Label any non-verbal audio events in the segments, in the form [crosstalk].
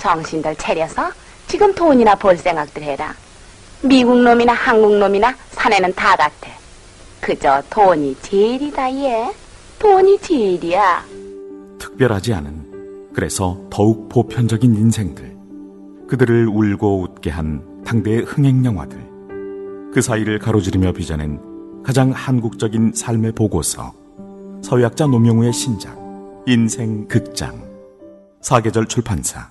정신들 차려서 지금 돈이나 벌 생각들 해라. 미국 놈이나 한국 놈이나 사내는 다 같아. 그저 돈이 제일이다 얘. 돈이 제일이야. 특별하지 않은 그래서 더욱 보편적인 인생들 그들을 울고 웃게 한 당대의 흥행 영화들 그 사이를 가로지르며 빚어낸 가장 한국적인 삶의 보고서 서유학자 노명우의 신작 인생 극장 사계절 출판사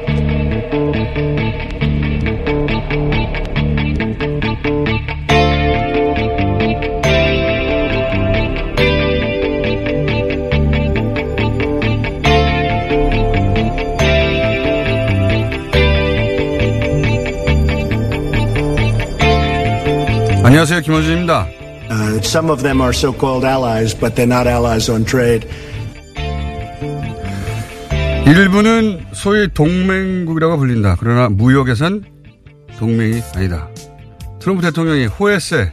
안녕하세요. 김원준입니다. Uh, some of them are so-called allies, but they're not allies on trade. 일부는 소위 동맹국이라고 불린다. 그러나 무역에선 동맹이 아니다. 트럼프 대통령이 호혜세,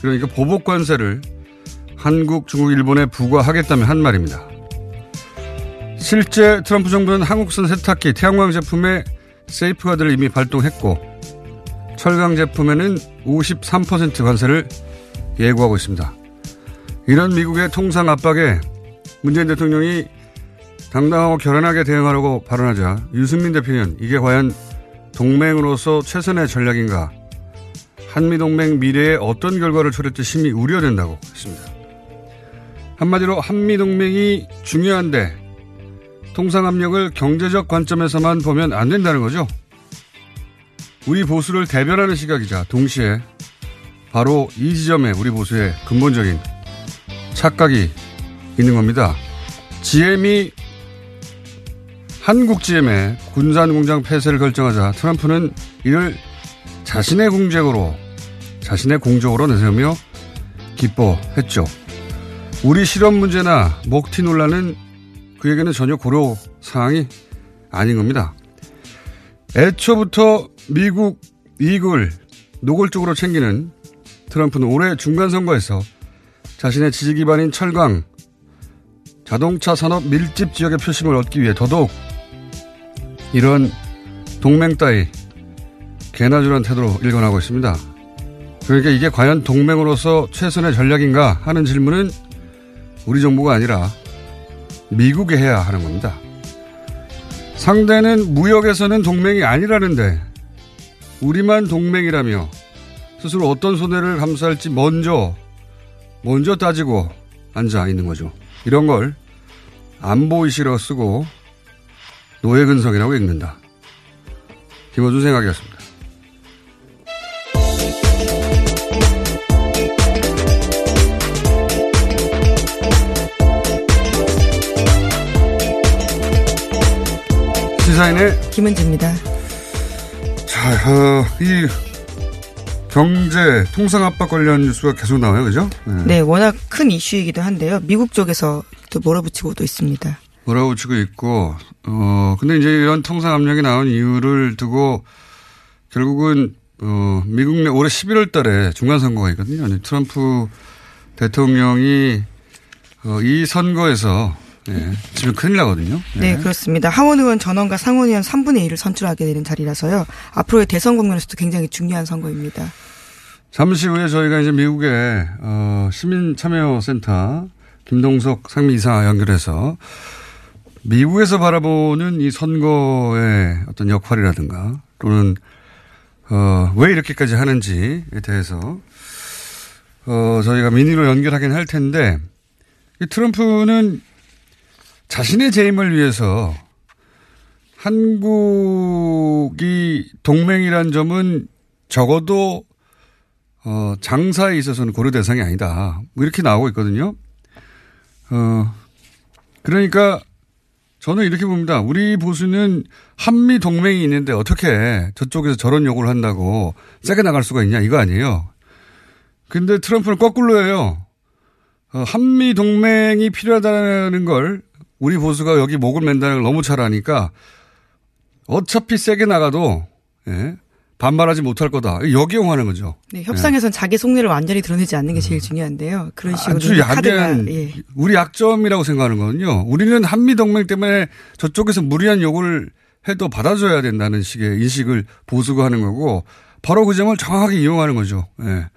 그러니까 보복관세를 한국, 중국, 일본에 부과하겠다며 한 말입니다. 실제 트럼프 정부는 한국산 세탁기, 태양광 제품에 세이프가드를 이미 발동했고 철강 제품에는 53% 관세를 예고하고 있습니다. 이런 미국의 통상 압박에 문재인 대통령이 당당하고 결연하게 대응하려고 발언하자 유승민 대표는 이게 과연 동맹으로서 최선의 전략인가 한미동맹 미래에 어떤 결과를 초래할지 심히 우려된다고 했습니다. 한마디로 한미동맹이 중요한데 통상압력을 경제적 관점에서만 보면 안 된다는 거죠. 우리 보수를 대변하는 시각이자 동시에 바로 이 지점에 우리 보수의 근본적인 착각이 있는 겁니다. GM이 한국 GM의 군산 공장 폐쇄를 결정하자 트럼프는 이를 자신의 공적으로 자신의 공적으로 내세우며 기뻐했죠. 우리 실업 문제나 먹튀 논란은 그에게는 전혀 고려 사항이 아닌 겁니다. 애초부터 미국 이익을 노골적으로 챙기는 트럼프는 올해 중간 선거에서 자신의 지지 기반인 철강, 자동차 산업 밀집 지역의 표심을 얻기 위해 더더욱 이런 동맹 따위 개나주란 태도로 일관하고 있습니다. 그러니까 이게 과연 동맹으로서 최선의 전략인가 하는 질문은 우리 정부가 아니라 미국이 해야 하는 겁니다. 상대는 무역에서는 동맹이 아니라는데 우리만 동맹이라며 스스로 어떤 손해를 감수할지 먼저 먼저 따지고 앉아 있는 거죠. 이런 걸 안보이시라고 쓰고 노예근성이라고 읽는다. 김호준 생각이었습니다. 시사인의 김은지입니다. 자, 어, 이 경제 통상 압박 관련 뉴스가 계속 나와요, 그죠? 네. 네, 워낙 큰 이슈이기도 한데요. 미국 쪽에서 또 몰아붙이고도 있습니다. 몰아붙이고 있고, 어, 근데 이제 이런 통상 압력이 나온 이유를 두고 결국은, 어, 미국 내 올해 11월 달에 중간선거가 있거든요. 트럼프 대통령이, 어, 이 선거에서 네, 지금 큰일 나거든요. 네. 그렇습니다. 하원 의원 전원과 상원 의원 3분의 1을 선출하게 되는 자리라서요. 앞으로의 대선 국면에서도 굉장히 중요한 선거입니다. 잠시 후에 저희가 이제 미국의 어, 시민참여센터 김동석 상미이사 연결해서 미국에서 바라보는 이 선거의 어떤 역할이라든가 또는 어, 왜 이렇게까지 하는지에 대해서 어, 저희가 민의로 연결하긴 할 텐데 이 트럼프는 자신의 재임을 위해서 한국이 동맹이란 점은 적어도 어, 장사에 있어서는 고려 대상이 아니다. 뭐 이렇게 나오고 있거든요. 어, 그러니까 저는 이렇게 봅니다. 우리 보수는 한미 동맹이 있는데 어떻게 저쪽에서 저런 요구를 한다고 세게 나갈 수가 있냐 이거 아니에요. 근데 트럼프는 거꾸로 해요. 어, 한미 동맹이 필요하다는 걸 우리 보수가 여기 목을 맨다는 걸 너무 잘 아니까 어차피 세게 나가도 예, 반발하지 못할 거다. 역이용하는 거죠. 네, 협상에선 네. 자기 속내를 완전히 드러내지 않는 게 제일 중요한데요. 그런 식으로 아주 약한 예. 우리 약점이라고 생각하는 거는요. 우리는 한미 동맹 때문에 저쪽에서 무리한 요구를 해도 받아줘야 된다는 식의 인식을 보수가 하는 거고 바로 그 점을 정확하게 이용하는 거죠. 예.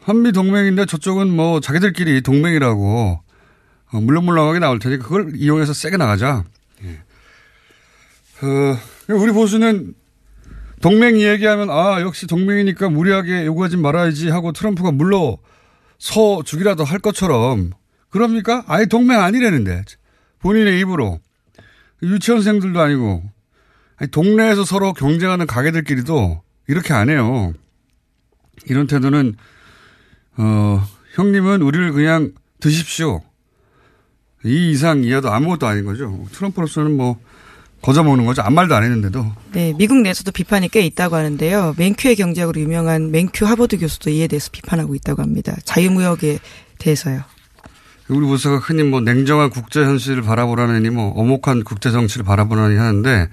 한미 동맹인데 저쪽은 뭐 자기들끼리 동맹이라고 어, 물렁물렁하게 나올 테니까 그걸 이용해서 세게 나가자. 예. 어, 우리 보수는 동맹 얘기하면 아 역시 동맹이니까 무리하게 요구하지 말아야지 하고 트럼프가 물러 서 주기라도 할 것처럼 그럽니까? 아예 동맹 아니라는데 본인의 입으로 유치원생들도 아니고 아니, 동네에서 서로 경쟁하는 가게들끼리도 이렇게 안 해요. 이런 태도는 어 형님은 우리를 그냥 드십시오. 이 이상 이하도 아무것도 아닌 거죠. 트럼프로서는 뭐 거저먹는 거죠. 아무 말도 안 했는데도. 네, 미국 내에서도 비판이 꽤 있다고 하는데요. 맨큐의 경제학으로 유명한 맨큐 하버드 교수도 이에 대해서 비판하고 있다고 합니다. 자유무역에 대해서요. 우리 보수가 흔히 뭐 냉정한 국제 현실을 바라보라느니 뭐 어목한 국제 정치를 바라보라니 하는데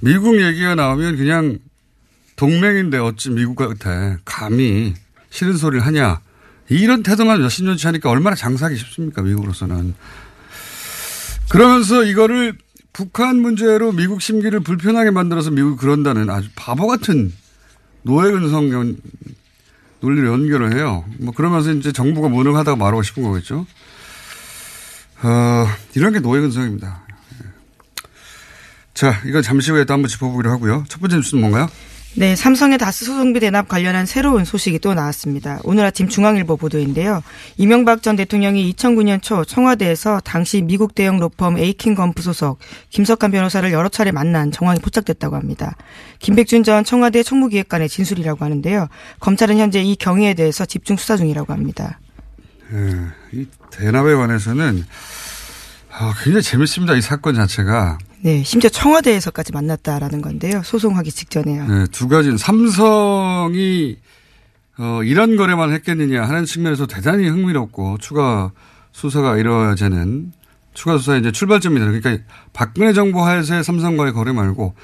미국 얘기가 나오면 그냥 동맹인데 어찌 미국 같아 감히 싫은 소리를 하냐 이런 태도만 몇십 년치 하니까 얼마나 장사하기 쉽습니까 미국으로서는 그러면서 이거를 북한 문제로 미국 심기를 불편하게 만들어서 미국이 그런다는 아주 바보 같은 노예근성 논리를 연결을 해요. 뭐 그러면서 이제 정부가 무능하다고 말하고 싶은 거겠죠. 어, 이런 게 노예근성입니다. 자, 이거 잠시 후에 또 한번 짚어보기로 하고요. 첫 번째 뉴스는 뭔가요? 네, 삼성의 다스 소송비 대납 관련한 새로운 소식이 또 나왔습니다. 오늘 아침 중앙일보 보도인데요. 이명박 전 대통령이 2009년 초 청와대에서 당시 미국 대형 로펌 에이킨 건프 소속 김석환 변호사를 여러 차례 만난 정황이 포착됐다고 합니다. 김백준 전 청와대 총무기획관의 진술이라고 하는데요. 검찰은 현재 이 경위에 대해서 집중 수사 중이라고 합니다. 네, 이 대납에 관해서는 아, 굉장히 재밌습니다. 이 사건 자체가. 네, 심지어 청와대에서까지 만났다라는 건데요. 소송하기 직전에요. 네, 두 가지는 삼성이 어, 이런 거래만 했겠느냐 하는 측면에서 대단히 흥미롭고 추가 수사가 이루어지는 추가 수사의 이제 출발점이다. 그러니까 박근혜 정부 하에서의 삼성과의 거래 말고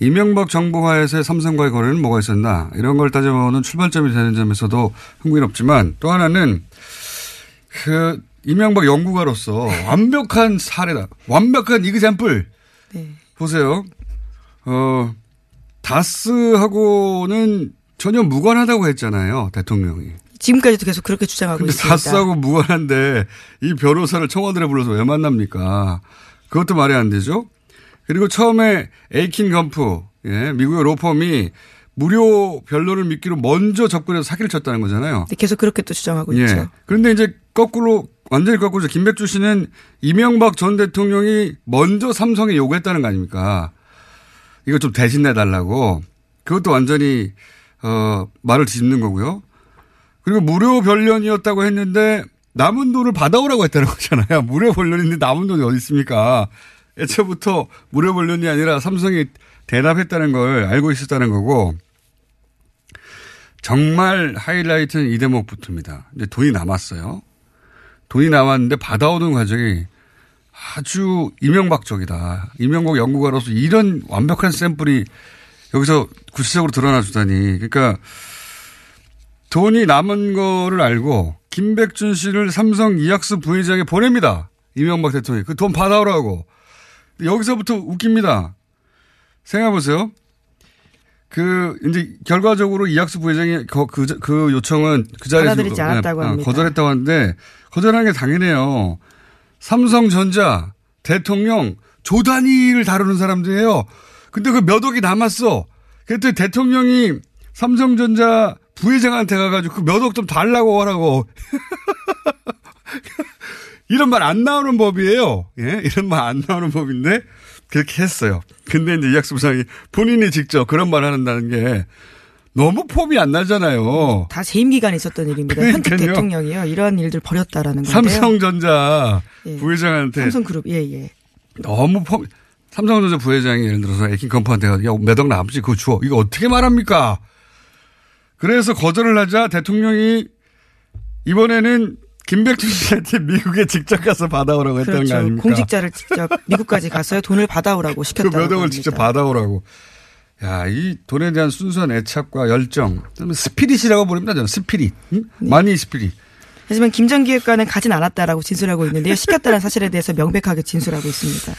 이명박 정부 하에서의 삼성과의 거래는 뭐가 있었나 이런 걸 따져보는 출발점이 되는 점에서도 흥미롭지만 또 하나는 그 이명박 연구가로서 완벽한 사례다. 완벽한 이그샘플. 네. 보세요. 어, 다스하고는 전혀 무관하다고 했잖아요. 대통령이. 지금까지도 계속 그렇게 주장하고 있습니다. 다스하고 무관한데 이 변호사를 청와대에 불러서 왜 만납니까? 그것도 말이 안 되죠. 그리고 처음에 에이킨 건프, 예, 미국의 로펌이 무료 변론을 믿기로 먼저 접근해서 사기를 쳤다는 거잖아요. 네, 계속 그렇게 또 주장하고 예. 있죠. 그런데 이제 거꾸로 완전히 거꾸로 김백주 씨는 이명박 전 대통령이 먼저 삼성에 요구했다는 거 아닙니까? 이거 좀 대신내 달라고. 그것도 완전히 어 말을 뒤집는 거고요. 그리고 무료 변련이었다고 했는데 남은 돈을 받아오라고 했다는 거잖아요. [laughs] 무료 변련인데 남은 돈이 어디 있습니까? 애초부터 물어보려니 아니라 삼성이 대답했다는 걸 알고 있었다는 거고 정말 하이라이트는 이 대목부터입니다. 이제 돈이 남았어요. 돈이 남았는데 받아오는 과정이 아주 이명박적이다. 이명박 연구가로서 이런 완벽한 샘플이 여기서 구체적으로 드러나 주다니. 그러니까 돈이 남은 거를 알고 김백준 씨를 삼성 이학수 부회장에 보냅니다. 이명박 대통령이. 그 돈 받아오라고. 여기서부터 웃깁니다. 생각해보세요. 그, 이제, 결과적으로 이학수 부회장이 그, 그, 그 요청은 그 자리에서. 받아들이지 않았다고 어, 합니다. 거절했다고 하는데, 거절한 게 당연해요. 삼성전자, 대통령, 조단위를 다루는 사람들이에요. 근데 그 몇 억이 남았어. 그랬더니 대통령이 삼성전자 부회장한테 가가지고 그 몇 억 좀 달라고 하라고. [laughs] 이런 말 안 나오는 법이에요. 예? 이런 말 안 나오는 법인데 그렇게 했어요. 근데 이제 이학수 부장이 본인이 직접 그런 말 한다는 게 너무 폼이 안 나잖아요. 다 재임 기간에 있었던 일입니다. 현직. 대통령이요. 이런 일들 벌였다라는 건데요. 삼성전자 예. 부회장한테 삼성그룹 예 예. 너무 폼 삼성전자 부회장이 예를 들어서 에킹 컴퍼니한테 가서 몇억 남지 그거 주어. 이거 어떻게 말합니까? 그래서 거절을 하자 대통령이 이번에는 김백준 씨한테 [laughs] 미국에 직접 가서 받아오라고 거 그렇죠. 아닙니까? 공직자를 직접 미국까지 갔어요. 돈을 받아오라고 [laughs] 그 시켰다고 몇 억을. 직접 받아오라고. 야, 이 돈에 대한 순수한 애착과 열정. spirit이라고 부릅니다. 저는 spirit. 응? 네. 많이 spirit. 하지만 김전 기획관은 가진 않았다라고 진술하고 있는데요. 시켰다는 사실에 대해서 명백하게 진술하고 있습니다.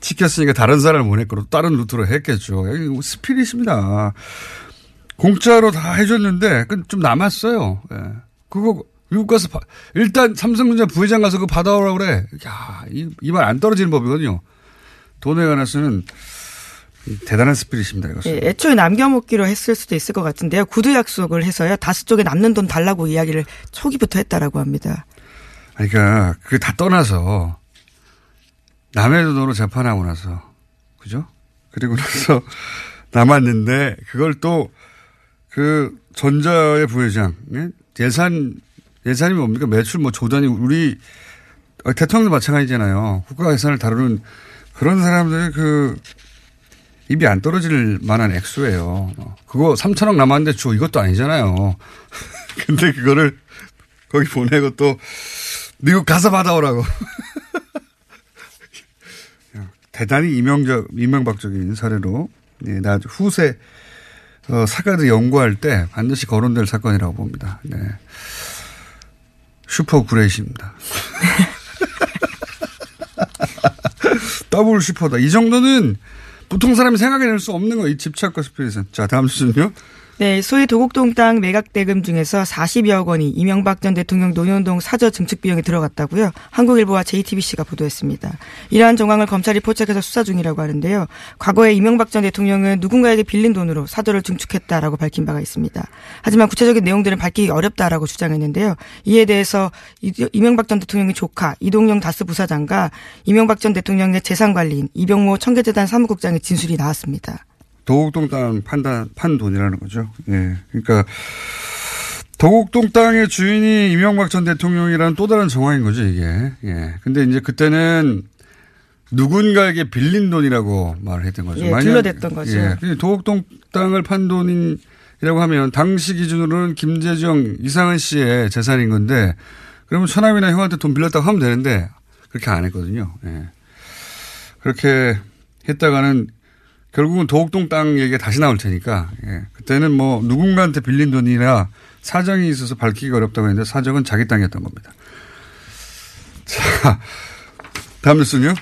시켰으니까 다른 사람을 보냈고 다른 루트로 했겠죠. 뭐 spirit입니다. 공짜로 다 해줬는데 그좀 남았어요. 예. 그거 미국 가서 바- 일단 삼성전자 부회장 가서 그거 받아오라고 그래. 야, 이 말 안 떨어지는 법이거든요. 돈에 관해서는 대단한 스피릿입니다. 이것은. 예, 애초에 남겨먹기로 했을 수도 있을 것 같은데요. 구두 약속을 해서요. 다섯 쪽에 남는 돈 달라고 이야기를 초기부터 했다라고 합니다. 그러니까 그게 다 떠나서 남의 돈으로 재판하고 나서 그죠? 그리고 나서 [laughs] 남았는데 그걸 또 그 전자의 부회장 예? 예산 예산이 뭡니까 매출 뭐 조단이 우리 어, 대통령도 마찬가지잖아요. 국가 예산을 다루는 그런 사람들의 그 입이 안 떨어질 만한 액수예요. 어, 그거 3천억 남았는데 줘 이것도 아니잖아요. [laughs] 근데 그거를 거기 보내고 또 미국 가서 받아오라고. [laughs] 대단히 이명적, 이명박적인 사례로, 예, 나 후세, 어, 사가드 연구할 때 반드시 거론될 사건이라고 봅니다. 네. super great입니다. [laughs] 더블 슈퍼다. 이 정도는 보통 사람이 생각해낼 수 없는 거, 이 집착과 spirit은. 자, 다음 주는요. 네, 소위 도곡동 땅 매각 대금 중에서 40여억 원이 이명박 전 대통령 논현동 사저 증축 비용에 들어갔다고요. 한국일보와 JTBC가 보도했습니다. 이러한 정황을 검찰이 포착해서 수사 중이라고 하는데요. 과거에 이명박 전 대통령은 누군가에게 빌린 돈으로 사저를 증축했다라고 밝힌 바가 있습니다. 하지만 구체적인 내용들은 밝히기 어렵다라고 주장했는데요. 이에 대해서 이- 이명박 전 대통령의 조카 이동영 다스 부사장과 이명박 전 대통령의 재산관리인 이병모 청계재단 사무국장의 진술이 나왔습니다. 도곡 동 땅 판단, 판 돈이라는 거죠. 예. 그러니까, 도곡 동 땅의 주인이 이명박 전 대통령이라는 또 다른 정황인 거죠, 이게. 예. 근데 이제 그때는 누군가에게 빌린 돈이라고 말을 했던 거죠. 예, 둘러댔던 거죠. 예. 근데 도곡 동 땅을 판 돈이라고 하면 당시 기준으로는 김재정, 이상은 씨의 재산인 건데 그러면 처남이나 형한테 돈 빌렸다고 하면 되는데 그렇게 안 했거든요. 예. 그렇게 했다가는 결국은 도곡동 땅 얘기가 다시 나올 테니까, 예. 그때는 뭐 누군가한테 빌린 돈이라 사정이 있어서 밝히기 어렵다고 했는데 사정은 자기 땅이었던 겁니다. 자, 다음 뉴스는요?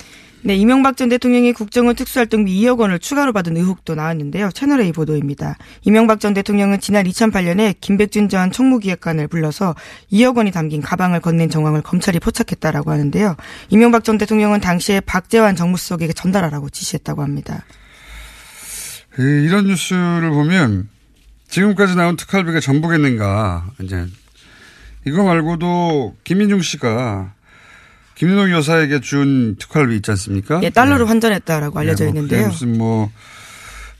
네, 이명박 전 대통령이 국정원 특수활동비 2억 원을 추가로 받은 의혹도 나왔는데요. 채널A 보도입니다. 이명박 전 대통령은 지난 2008년에 김백준 전 총무기획관을 불러서 2억 원이 담긴 가방을 건넨 정황을 검찰이 포착했다라고 하는데요. 이명박 전 대통령은 당시에 박재환 정무수석에게 전달하라고 지시했다고 합니다. 그 이런 뉴스를 보면 지금까지 나온 특활비가 전부겠는가, 이제. 이거 말고도 김민중 씨가 김윤옥 여사에게 준 특활비 있지 않습니까? 예, 달러로 환전했다라고 알려져 네, 뭐 있는데요. 무슨 뭐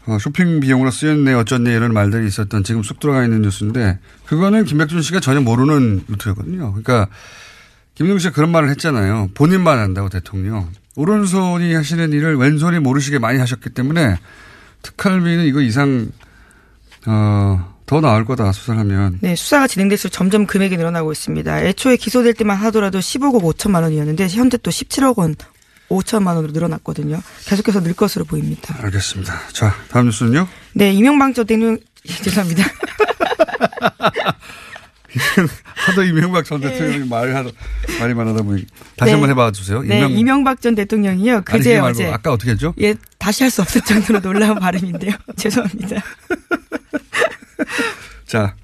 어, 쇼핑 비용으로 쓰였네 어쩐네 이런 말들이 있었던 지금 쑥 들어가 있는 뉴스인데 그거는 김백준 씨가 전혀 모르는 루트였거든요. 그러니까 김동식 그런 말을 했잖아요. 본인만 한다고 대통령. 오른손이 하시는 일을 왼손이 모르시게 많이 하셨기 때문에 특활비는 이거 이상 어, 더 나을 거다 수사하면. 네, 수사가 진행될수록 점점 금액이 늘어나고 있습니다. 애초에 기소될 때만 하더라도 15억 5천만 원이었는데 현재 또 17억 원 5천만 원으로 늘어났거든요. 계속해서 늘 것으로 보입니다. 알겠습니다. 자, 다음 뉴스는요? 네, 이명박 전 대통령 [laughs] 죄송합니다. [laughs] 하도 이명박 전 대통령이 말을 하도 말이 많아다 보니 다시 네. 한번 해봐 주세요. 네, 이명, 이명박 전 대통령이요. 그제 아니, 어제 아까 어떻게 했죠? 예, 다시 할 수 없을 정도로 놀라운 발음인데요. [laughs] 죄송합니다. 자,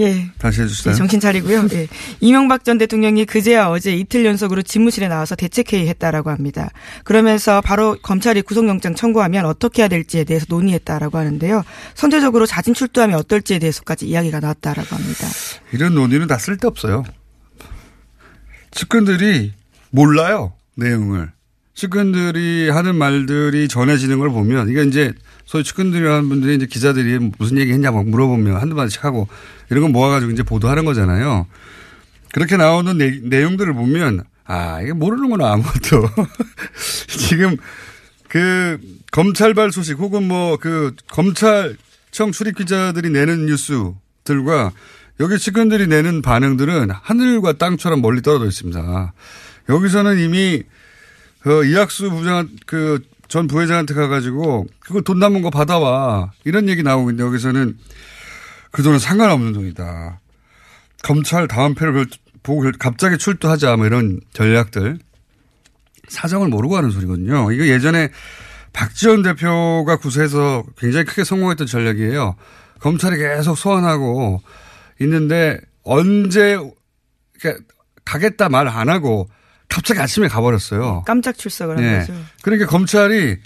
예. 다시 해주세요. 네, 정신 차리고요. 예. 이명박 전 대통령이 그제야 어제 이틀 연속으로 집무실에 나와서 대책회의 했다라고 합니다. 그러면서 바로 검찰이 구속영장 청구하면 어떻게 해야 될지에 대해서 논의했다라고 하는데요. 선제적으로 자진 출두하면 어떨지에 대해서까지 이야기가 나왔다라고 합니다. 이런 논의는 다 쓸데없어요. 측근들이 몰라요. 내용을. 측근들이 하는 말들이 전해지는 걸 보면 이게 이제 소위 측근들이라는 분들이 이제 기자들이 무슨 얘기 했냐고 물어보면 한두 마디씩 하고 이런 거 모아가지고 이제 보도하는 거잖아요. 그렇게 나오는 내, 용들을 보면 아, 이게 모르는구나 아무것도. [laughs] 지금 그 검찰발 소식 혹은 뭐 그 검찰청 출입 기자들이 내는 뉴스들과 여기 측근들이 내는 반응들은 하늘과 땅처럼 멀리 떨어져 있습니다. 여기서는 이미 그 이학수 부장 그 전 부회장한테 가가지고 그거 돈 남은 거 받아와 이런 얘기 나오고 있는데 여기서는 그 돈은 상관없는 돈이다. 검찰 다음 패를 별- 보고 결- 갑자기 출두하자 뭐 이런 전략들 사정을 모르고 하는 소리거든요. 이거 예전에 박지원 대표가 구세에서 굉장히 크게 성공했던 전략이에요. 검찰이 계속 소환하고 있는데 언제 이렇게 가겠다 말 안 하고 갑자기 아침에 가버렸어요. 깜짝 출석을 한 예. 거죠. 그러니까 검찰이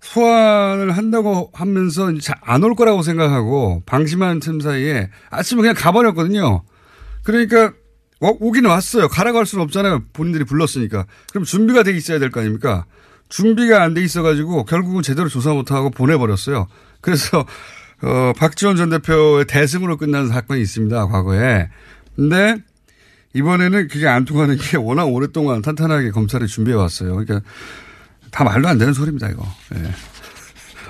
소환을 한다고 하면서 안 올 거라고 생각하고 방심하는 틈 사이에 아침에 그냥 가버렸거든요. 그러니까 오- 오기는 왔어요. 가라고 할 수는 없잖아요. 본인들이 불렀으니까. 그럼 준비가 돼 있어야 될 거 아닙니까? 준비가 안 돼 있어가지고 결국은 제대로 조사 못하고 보내버렸어요. 그래서 어, 박지원 전 대표의 대승으로 끝난 사건이 있습니다. 과거에. 근데 이번에는 그게 안 통하는 게 워낙 오랫동안 탄탄하게 검찰이 준비해 왔어요. 그러니까 다 말도 안 되는 소리입니다, 이거. 예.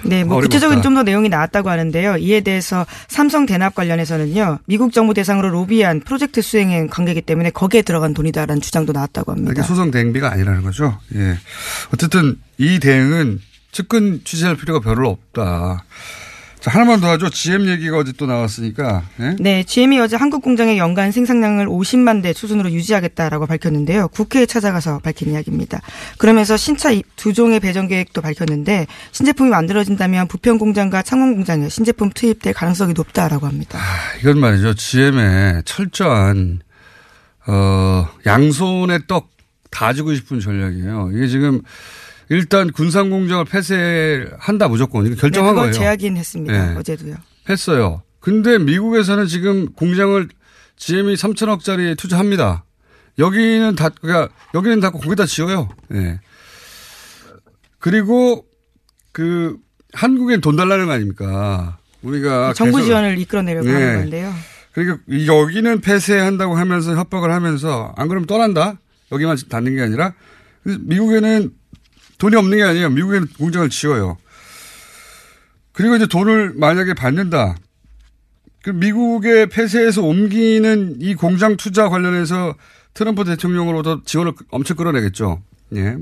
네, 뭐. 구체적인 좀 더 내용이 나왔다고 하는데요. 이에 대해서 삼성 대납 관련해서는요. 미국 정부 대상으로 로비한 프로젝트 수행행 관계이기 때문에 거기에 들어간 돈이다라는 주장도 나왔다고 합니다. 이게 소송 대행비가 아니라는 거죠. 예. 어쨌든 이 대응은 측근 취재할 필요가 별로 없다. 자, 하나만 더 하죠. GM 얘기가 어제 또 나왔으니까. 예? 네, GM이 어제 한국 공장의 연간 생산량을 50만 대 수준으로 유지하겠다라고 밝혔는데요. 국회에 찾아가서 밝힌 이야기입니다. 그러면서 신차 이- 두 종의 배정 계획도 밝혔는데 신제품이 만들어진다면 부평 공장과 창원 공장에 신제품 투입될 가능성이 높다라고 합니다. 이건 말이죠. GM의 철저한, 어, 양손의 떡다 주고 싶은 전략이에요. 이게 지금 일단 군산공장을 폐쇄한다 무조건. 이거 결정한 네, 거예요. 제하긴 했습니다. 네. 어제도요. 했어요. 근데 미국에서는 지금 공장을 GM이 3천억짜리 투자합니다. 여기는 다, 그니까, 여기는 다 거기다 지어요. 예. 그리고 그, 한국엔 돈 달라는 거 아닙니까? 우리가. 정부 계속- 지원을 이끌어내려고 네. 하는 건데요. 그러니까 이- 여기는 폐쇄한다고 하면서 협박을 하면서 안 그러면 떠난다? 여기만 닫는 게 아니라 미국에는 돈이 없는 게 아니에요. 미국에는 공장을 지어요. 그리고 이제 돈을 만약에 받는다. 그럼 미국의 폐쇄에서 옮기는 이 공장 투자 관련해서 트럼프 대통령으로부터 지원을 엄청 끌어내겠죠. 예.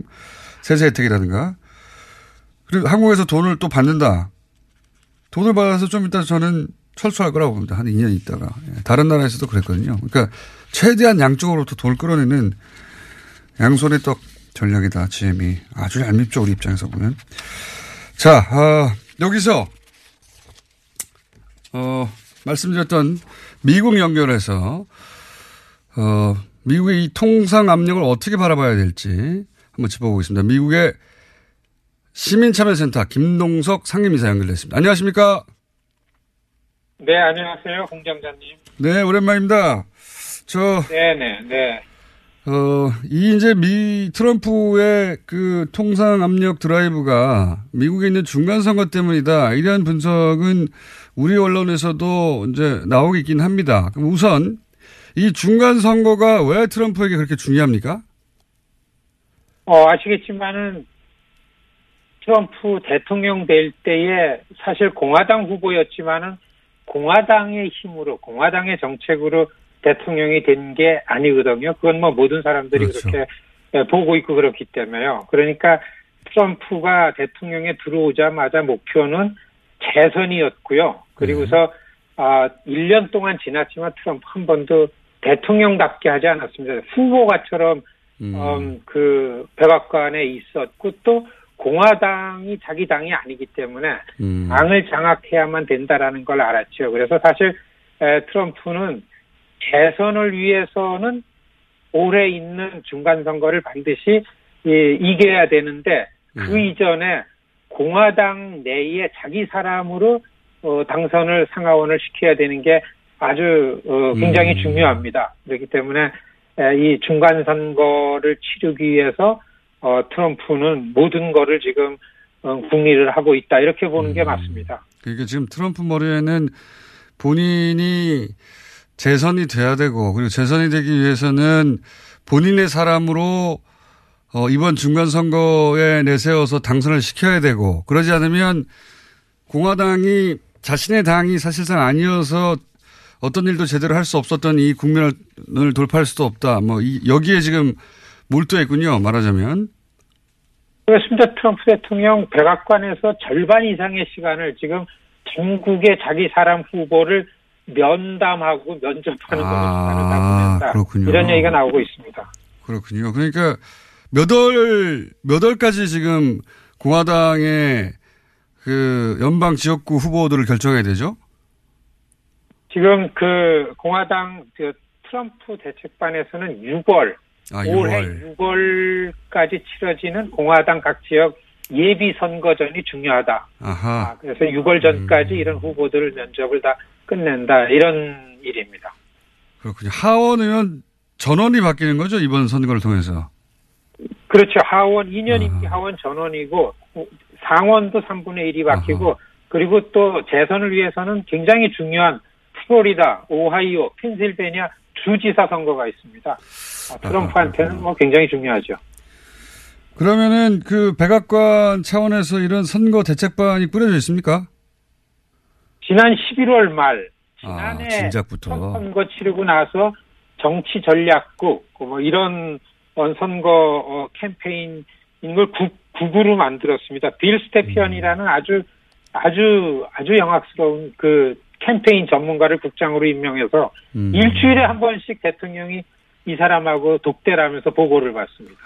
세제 혜택이라든가. 그리고 한국에서 돈을 또 받는다. 돈을 받아서 좀 이따 저는 철수할 거라고 봅니다. 한 2년 있다가. 예. 다른 나라에서도 그랬거든요. 그러니까 최대한 양쪽으로부터 돈을 끌어내는 양손의 떡 전략이다. GM이. 아주 얄밉죠. 우리 입장에서 보면. 자, 아, 여기서, 어, 말씀드렸던 미국 연결해서, 어, 미국의 이 통상 압력을 어떻게 바라봐야 될지 한번 짚어보겠습니다. 미국의 시민참여센터 김동석 상임이사 연결됐습니다. 안녕하십니까? 네, 안녕하세요, 공장장님. 네, 오랜만입니다. 저, 네네, 네. 어, 이 이제 미 트럼프의 그 통상 압력 드라이브가 미국에 있는 중간 선거 때문이다. 이러한 분석은 우리 언론에서도 이제 나오고 있긴 합니다. 그럼 우선 이 중간 선거가 왜 트럼프에게 그렇게 중요합니까? 어, 아시겠지만은 트럼프 대통령 될 때에 사실 공화당 후보였지만은 공화당의 힘으로 공화당의 정책으로 대통령이 된 게 아니거든요. 그건 뭐 모든 사람들이 그렇죠. 그렇게 예, 보고 있고 그렇기 때문에요. 그러니까 트럼프가 대통령에 들어오자마자 목표는 재선이었고요. 그리고서 아 1년 동안 지났지만 트럼프 한 번도 대통령답게 하지 않았습니다. 후보가처럼 음, 그 백악관에 있었고 또 공화당이 자기 당이 아니기 때문에 음. 당을 장악해야만 된다라는 걸 알았죠. 그래서 사실 에, 트럼프는 재선을 위해서는 올해 있는 중간 선거를 반드시 예, 이겨야 되는데 그 이전에 공화당 내에 자기 사람으로 어, 당선을 상하원을 시켜야 되는 게 아주 어, 굉장히 음. 중요합니다. 그렇기 때문에 에, 이 중간 선거를 치르기 위해서 어, 트럼프는 모든 거를 지금 어, 궁리를 하고 있다 이렇게 보는 게 맞습니다. 그러니까 지금 트럼프 머리에는 본인이 재선이 돼야 되고 그리고 재선이 되기 위해서는 본인의 사람으로 어, 이번 중간 선거에 내세워서 당선을 시켜야 되고 그러지 않으면 공화당이 자신의 당이 사실상 아니어서 어떤 일도 제대로 할 수 없었던 이 국면을 돌파할 수도 없다. 뭐 이, 여기에 지금 몰두했군요. 말하자면. 그렇습니다. 트럼프 대통령 백악관에서 절반 이상의 시간을 지금 전국의 자기 사람 후보를 면담하고 면접하는 다 아, 보냈다. 그렇군요. 이런 얘기가 나오고 있습니다. 그렇군요. 그러니까 몇 월, 몇 월까지 지금 공화당의 그 연방 지역구 후보들을 결정해야 되죠? 지금 그 공화당 그 트럼프 대책반에서는 6월, 아, 올해 6월. 6월까지 치러지는 공화당 각 지역 예비 선거전이 중요하다. 아하. 아, 그래서 6월 전까지 이런 후보들을 면접을 다 끝낸다. 이런 일입니다. 그렇군요. 하원 의원 전원이 바뀌는 거죠? 이번 선거를 통해서. 그렇죠. 하원 2년 임기 하원 전원이고 상원도 3분의 1이 바뀌고 그리고 또 재선을 위해서는 굉장히 중요한 플로리다, 오하이오, 펜실베니아 주지사 선거가 있습니다. 아, 트럼프한테는 뭐 굉장히 중요하죠. 그러면은 그 백악관 차원에서 이런 선거 대책반이 꾸려져 있습니까? 지난 11월 말 아, 지난해 진작부터. 선거 치르고 나서 정치 전략국 뭐 이런 어, 선거 어, 캠페인인 걸 국, 국으로 만들었습니다. 빌 스테피언이라는 아주 아주 아주 영악스러운 그 캠페인 전문가를 국장으로 임명해서 음. 일주일에 한 번씩 대통령이 이 사람하고 독대하면서 보고를 받습니다.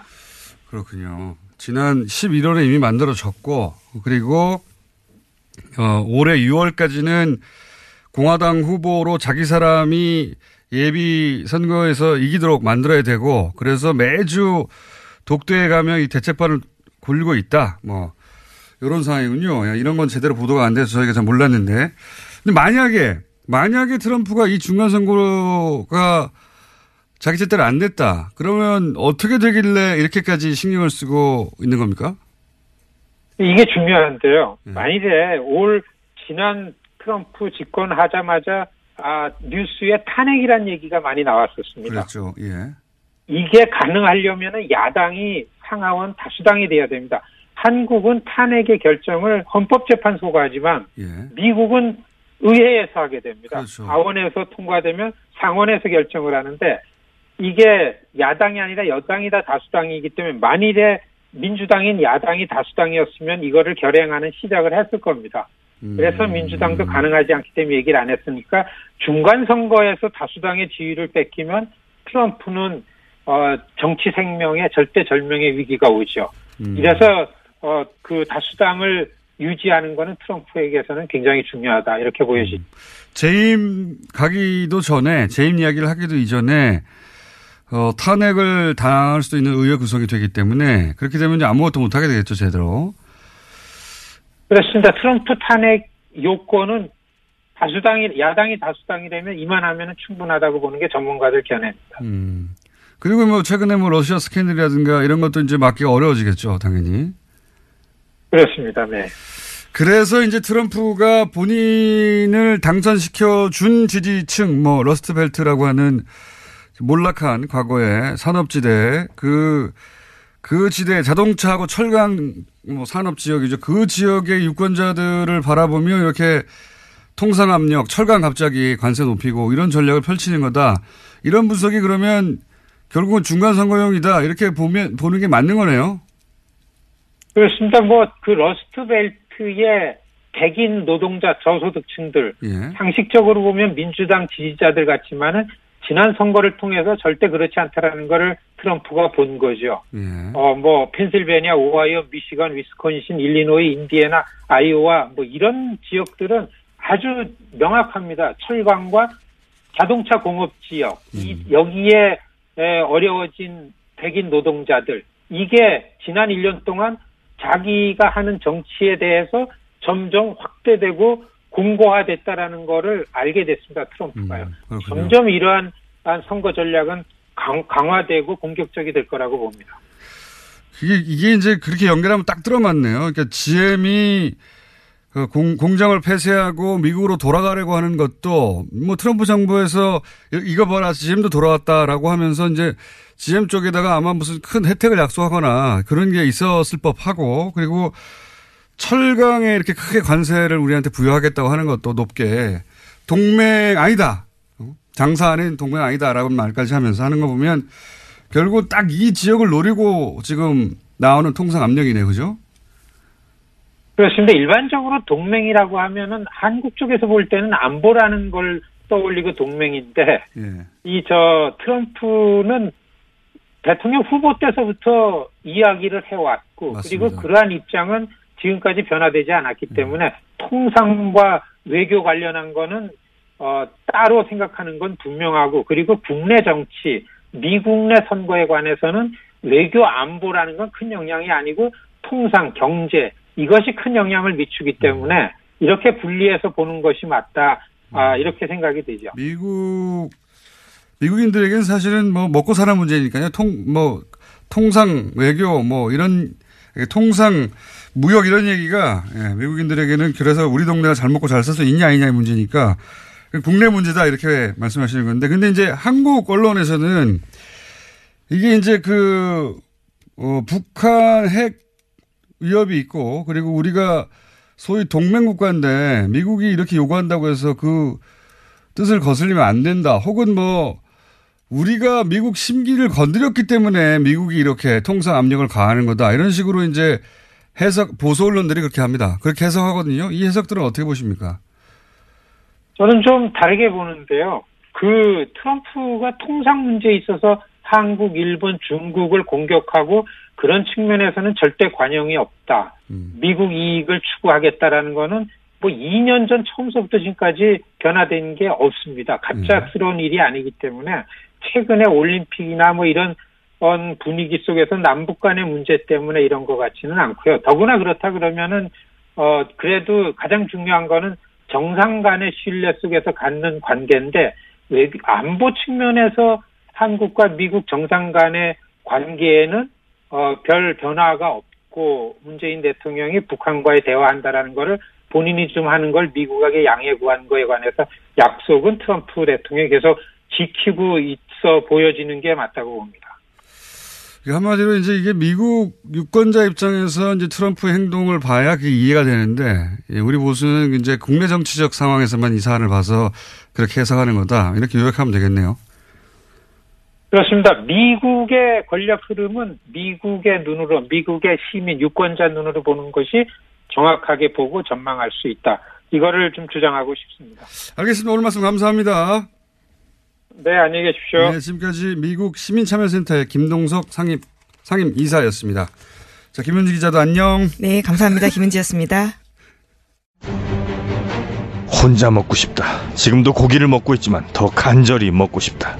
그렇군요. 지난 11월에 이미 만들어졌고 그리고 어, 올해 6월까지는 공화당 후보로 자기 사람이 예비 선거에서 이기도록 만들어야 되고 그래서 매주 독도에 가면 이 대책반을 굴리고 있다. 뭐 이런 상황이군요. 야, 이런 건 제대로 보도가 안 돼서 저희가 잘 몰랐는데. 근데 만약에 만약에 트럼프가 이 중간 선거가 자기 뜻대로 안 됐다. 그러면 어떻게 되길래 이렇게까지 신경을 쓰고 있는 겁니까? 이게 중요한데요. 네. 만일에 올 지난 트럼프 집권 하자마자 아, 뉴스에 탄핵이란 얘기가 많이 나왔었습니다. 그렇죠. 예. 이게 가능하려면 야당이 상하원 다수당이 돼야 됩니다. 한국은 탄핵의 결정을 헌법재판소가 하지만 예. 미국은 의회에서 하게 됩니다. 그렇죠. 하원에서 통과되면 상원에서 결정을 하는데 이게 야당이 아니라 여당이 다 다수당이기 때문에 만일에 민주당인 야당이 다수당이었으면 이거를 결행하는 시작을 했을 겁니다. 그래서 음. 민주당도 가능하지 않기 때문에 얘기를 안 했으니까 중간 선거에서 다수당의 지위를 뺏기면 트럼프는 어, 정치 생명의 절대 절명의 위기가 오죠. 음. 이래서 어, 그 다수당을 유지하는 거는 트럼프에게서는 굉장히 중요하다 이렇게 보여집니다. 재임 가기도 전에 재임 이야기를 하기도 이전에 어, 탄핵을 당할 수도 있는 의회 구성이 되기 때문에 그렇게 되면 이제 아무것도 못 하게 되겠죠 제대로. 그렇습니다. 트럼프 탄핵 요건은 다수당이 야당이 다수당이 되면 이만하면 충분하다고 보는 게 전문가들 견해입니다. 음. 그리고 뭐 최근에 뭐 러시아 스캔들이라든가 이런 것도 이제 막기가 어려워지겠죠 당연히. 그렇습니다. 네. 그래서 이제 트럼프가 본인을 당선시켜 준 지지층, 뭐, 러스트벨트라고 하는 몰락한 과거의 산업지대 그, 그 지대 자동차하고 철강 뭐 산업 지역이죠. 그 지역의 유권자들을 바라보며 이렇게 통상 압력, 철강 갑자기 관세 높이고 이런 전략을 펼치는 거다. 이런 분석이 그러면 결국은 중간 선거용이다. 이렇게 보면 보는 게 맞는 거네요. 그렇습니다. 뭐 그 러스트벨트의 백인 노동자 저소득층들 예. 상식적으로 보면 민주당 지지자들 같지만은 지난 선거를 통해서 절대 그렇지 않다라는 거를 트럼프가 본 거죠. 예. 어, 뭐, 펜실베니아, 오하이오, 미시건, 위스콘신, 일리노이, 인디애나, 아이오와 뭐 이런 지역들은 아주 명확합니다. 철강과 자동차 공업 지역, 이, 여기에 에, 어려워진 백인 노동자들, 이게 지난 1년 동안 자기가 하는 정치에 대해서 점점 확대되고 공고화됐다라는 거를 알게 됐습니다. 트럼프가요. 그렇군요. 점점 이러한 선거 전략은 강, 강화되고 공격적이 될 거라고 봅니다. 이게, 이게 이제 그렇게 연결하면 딱 들어맞네요. 그러니까 GM이 그 공, 공장을 폐쇄하고 미국으로 돌아가려고 하는 것도 뭐 트럼프 정부에서 이- 이거 봐라 GM도 돌아왔다라고 하면서 이제 GM 쪽에다가 아마 무슨 큰 혜택을 약속하거나 그런 게 있었을 법하고 그리고 철강에 이렇게 크게 관세를 우리한테 부여하겠다고 하는 것도 높게 동맹 아니다. 어? 장사하는 동맹 아니다라고 말까지 하면서 하는 거 보면 결국 딱 이 지역을 노리고 지금 나오는 통상 압력이네, 그죠? 그렇습니다. 일반적으로 동맹이라고 하면은 한국 쪽에서 볼 때는 안보라는 걸 떠올리고 동맹인데 예. 이저 트럼프는 대통령 후보 때서부터 이야기를 해왔고 맞습니다. 그리고 그러한 입장은 지금까지 변화되지 않았기 때문에 통상과 외교 관련한 거는 어, 따로 생각하는 건 분명하고 그리고 국내 정치 미국 내 선거에 관해서는 외교 안보라는 건 큰 영향이 아니고 통상 경제 이것이 큰 영향을 미치기 때문에 이렇게 분리해서 보는 것이 맞다 아, 이렇게 생각이 되죠. 미국 미국인들에게는 사실은 뭐 먹고 사는 문제니까요. 통 뭐 통상 외교 뭐 이런 통상 무역 이런 얘기가 예, 미국인들에게는 그래서 우리 동네가 잘 먹고 잘 살수 있냐 아니냐의 문제니까 국내 문제다 이렇게 말씀하시는 건데 근데 이제 한국 언론에서는 이게 이제 그 어, 북한 핵 위협이 있고 그리고 우리가 소위 동맹 국가인데 미국이 이렇게 요구한다고 해서 그 뜻을 거슬리면 안 된다. 혹은 뭐 우리가 미국 심기를 건드렸기 때문에 미국이 이렇게 통상 압력을 가하는 거다. 이런 식으로 이제 해석 보수 언론들이 그렇게 합니다. 그렇게 해석하거든요. 이 해석들은 어떻게 보십니까? 저는 좀 다르게 보는데요. 그 트럼프가 통상 문제에 있어서 한국, 일본, 중국을 공격하고 그런 측면에서는 절대 관용이 없다. 미국 이익을 추구하겠다라는 거는 뭐 2년 전 처음서부터 지금까지 변화된 게 없습니다. 갑작스러운 일이 아니기 때문에 최근에 올림픽이나 뭐 이런 어, 분위기 속에서 남북 간의 문제 때문에 이런 것 같지는 않고요. 더구나 그렇다 그러면은 어 그래도 가장 중요한 거는 정상 간의 신뢰 속에서 갖는 관계인데 외 안보 측면에서 한국과 미국 정상 간의 관계에는 어, 별 변화가 없고 문재인 대통령이 북한과의 대화한다라는 거를 본인이 좀 하는 걸 미국에게 양해 구한 거에 관해서 약속은 트럼프 대통령이 계속 지키고 있어 보여지는 게 맞다고 봅니다. 한마디로 이제 이게 미국 유권자 입장에서 이제 트럼프의 행동을 봐야 그게 이해가 되는데 예, 우리 보수는 이제 국내 정치적 상황에서만 이 사안을 봐서 그렇게 해석하는 거다. 이렇게 요약하면 되겠네요. 그렇습니다. 미국의 권력 흐름은 미국의 눈으로, 미국의 시민, 유권자 눈으로 보는 것이 정확하게 보고 전망할 수 있다. 이거를 좀 주장하고 싶습니다. 알겠습니다. 오늘 말씀 감사합니다. 네, 안녕히 계십시오. 네, 지금까지 미국 시민참여센터의 김동석 상임, 상임 이사였습니다. 자, 김현지 기자도 안녕. 네, 감사합니다. 김은지였습니다. 혼자 먹고 싶다. 지금도 고기를 먹고 있지만 더 간절히 먹고 싶다.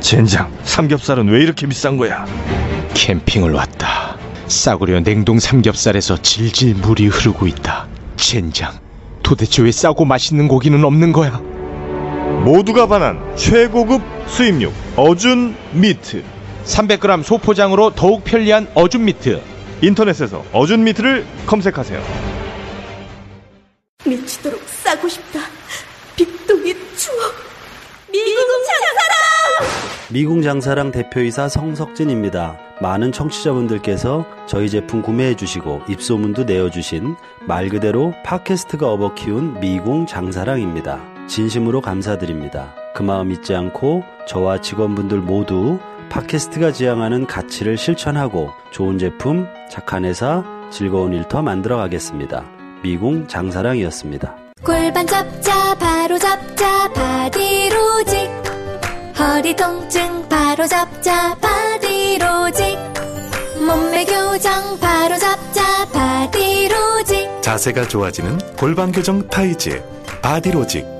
젠장, 삼겹살은 왜 이렇게 비싼 거야? 캠핑을 왔다. 싸구려 냉동 삼겹살에서 질질 물이 흐르고 있다. 젠장, 도대체 왜 싸고 맛있는 고기는 없는 거야? 모두가 반한 최고급 수입육 어준 미트 300g 소포장으로 더욱 편리한 어준 미트. 인터넷에서 어준 미트를 검색하세요. 미치도록 싸고 싶다. 빅동의 추억. 미국 찬사랑! 미궁 장사랑 대표이사 성석진입니다. 많은 청취자분들께서 저희 제품 구매해 주시고 입소문도 내어 주신 말 그대로 팟캐스트가 업어 키운 미궁 장사랑입니다. 진심으로 감사드립니다. 그 마음 잊지 않고 저와 직원분들 모두 팟캐스트가 지향하는 가치를 실천하고 좋은 제품, 착한 회사, 즐거운 일터 만들어 가겠습니다. 미궁 장사랑이었습니다. 골반 잡자 바로 잡자 바디로직 허리 통증 바로 잡자 바디로직 몸매 교정 바로 잡자 바디로직 자세가 좋아지는 골반 교정 타이즈 바디로직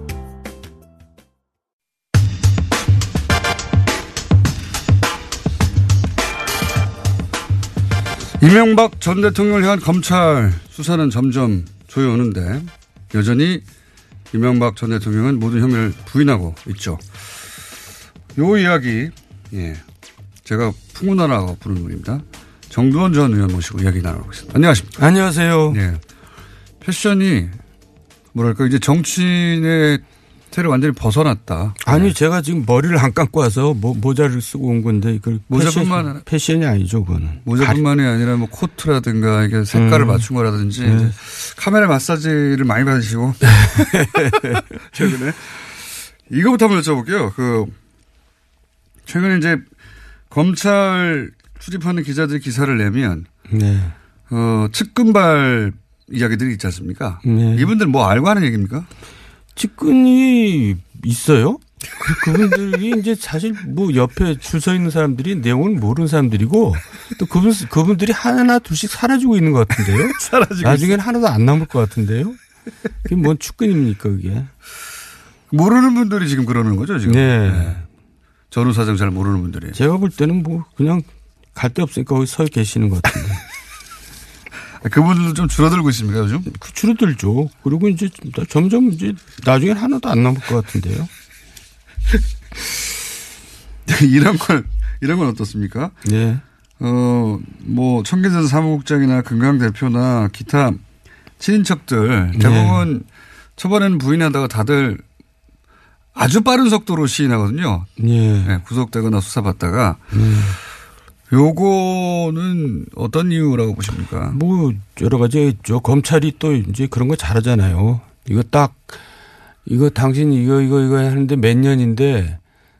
이명박 전 대통령을 향한 검찰 수사는 점점 조여오는데 여전히 이명박 전 대통령은 모든 혐의를 부인하고 있죠. 요 이야기, 예. 제가 풍문하라고 부르는 분입니다. 정두원 전 의원 모시고 이야기 나눠보겠습니다. 안녕하십니까. 안녕하세요. 예. 패션이 뭐랄까 이제 정치인의 틀을 완전히 벗어났다. 아니 제가 지금 머리를 안 감고 와서 모, 모자를 쓰고 온 건데 그 모자뿐만 패션, 패션 이 아니죠 그거는. 모자뿐만이 아니라 뭐 코트라든가 이게 색깔을 음. 맞춘 거라든지 네. 카메라 마사지를 많이 받으시고 [laughs] [laughs] 최근에 이거부터 한번 여쭤볼게요. 그 최근에 이제 검찰 출입하는 기자들이 기사를 내면 네. 어 측근발 이야기들이 있지 않습니까? 네. 이분들 뭐 알고 하는 얘기입니까? 측근이 있어요? 그, 그분들이 이제 사실 뭐 옆에 줄 서 있는 사람들이 내용을 모르는 사람들이고 또 그분 그분들이 하나 둘씩 사라지고 있는 것 같은데요. [laughs] 사라지고 나중엔 하나도 안 남을 것 같은데요. 그게 뭔 측근입니까 그게? 모르는 분들이 지금 그러는 거죠 지금. 네. 전후 사정 잘 모르는 분들이. 제가 볼 때는 뭐 그냥 갈 데 없으니까 거기 서 계시는 것 같은데. 그분들도 좀 줄어들고 있습니까 요즘? 그 줄어들죠. 그리고 이제 점점 이제 나중엔 하나도 안 남을 것 같은데요. [laughs] 이런 건 이런 건 어떻습니까? 네. 어, 뭐, 청계전 사무국장이나 금강 대표나 기타 친인척들 대부분 초반에는 부인하다가 다들 아주 빠른 속도로 시인하거든요. 예. 네, 구속되거나 수사받다가. 요거는 어떤 이유라고 보십니까? 뭐 여러 가지가 있죠. 검찰이 또 이제 그런 거 잘하잖아요. 이거 딱 이거 당신 이거 이거 이거 하는데 몇 년인데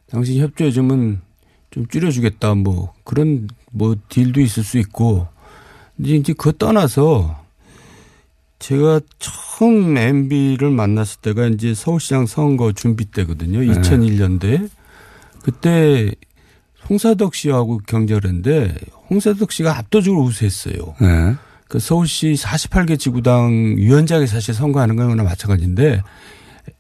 당신 협조해 주면 좀 줄여주겠다 뭐 그런 뭐 딜도 있을 수 있고 이제 이제 그거 떠나서 제가 처음 MB를 만났을 때가 이제 서울시장 선거 준비 때거든요. 네. 2001년도에 그때 홍사덕 씨하고 경쟁을 했는데 홍사덕 씨가 압도적으로 우세했어요. 네. 그 서울시 48개 지구당 위원장이 사실 선거하는 거나 마찬가지인데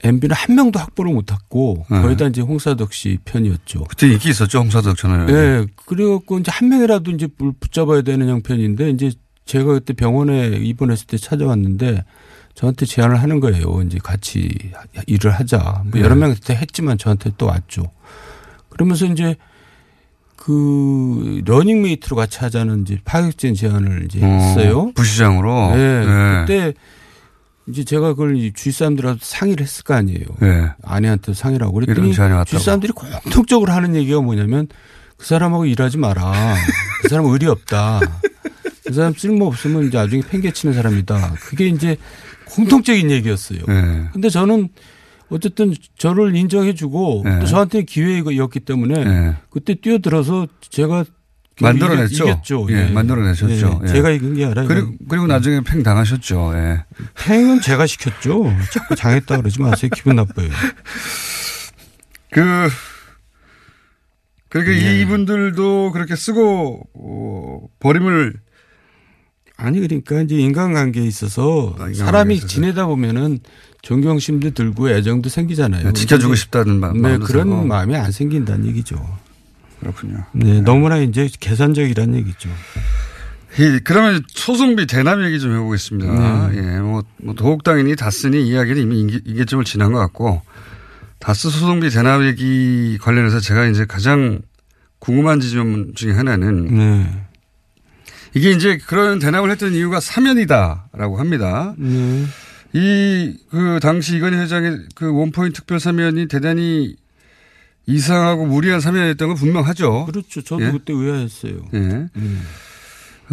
MB는 한 명도 확보를 못했고 네. 거의 다 이제 홍사덕 씨 편이었죠. 그때 인기 있었죠 홍사덕 전화요. 네. 그래갖고 이제 한 명이라도 이제 붙잡아야 되는 형편인데 이제 제가 그때 병원에 입원했을 때 찾아왔는데 저한테 제안을 하는 거예요. 이제 같이 일을 하자. 뭐 여러 네. 명한테 했지만 저한테 또 왔죠. 그러면서 이제 그 러닝메이트로 같이 하자는 이제 파격적인 제안을 이제 어, 했어요. 부시장으로. 네. 네. 그때 이제 제가 그걸 이 주위 사람들하고 상의를 했을 거 아니에요. 네. 아내한테 상의를 하고 이런 그랬더니. 주위 사람들이 공통적으로 하는 얘기가 뭐냐면 그 사람하고 일하지 마라. 그 사람 의리 없다. 그 사람 쓸모 없으면 이제 나중에 팽개치는 사람이다. 그게 이제 공통적인 얘기였어요. 네. 근데 저는 어쨌든 저를 인정해주고 네. 또 저한테 기회였기 때문에 네. 그때 뛰어들어서 제가 만들어냈죠. 이겼죠. 예, 만들어내셨죠. 예, 예. 제가 이긴 게 아니라 그리고, 그리고 나중에 팽 당하셨죠. 예. 팽은 제가 시켰죠. 자꾸 당했다 그러지 마세요. 기분 나빠요. 그, 그러니까 네. 이분들도 그렇게 쓰고 어, 버림을 아니 그러니까 이제 인간관계에 있어서 아, 인간관계에 사람이 있어서. 지내다 보면은 존경심도 들고 애정도 생기잖아요. 네, 지켜주고 근데 싶다는 마- 네, 그런 들고. 마음이 안 생긴다는 얘기죠. 그렇군요. 네, 너무나 이제 계산적이라는 얘기죠. 이, 그러면 소송비 대납 얘기 좀 해보겠습니다. 네. 예, 뭐, 뭐 도곡당인이 다스니 이야기는 이미 인기, 인계점을 지난 것 같고 다스 소송비 대납 얘기 관련해서 제가 이제 가장 궁금한 지점 중에 하나는 네. 이게 이제 그런 대납을 했던 이유가 사면이다라고 합니다. 네. 이 그 당시 이건희 회장의 그 원포인트 특별 사면이 대단히 이상하고 무리한 사면이었던 건 분명하죠. 그렇죠. 저도 예? 그때 의아했어요. 예.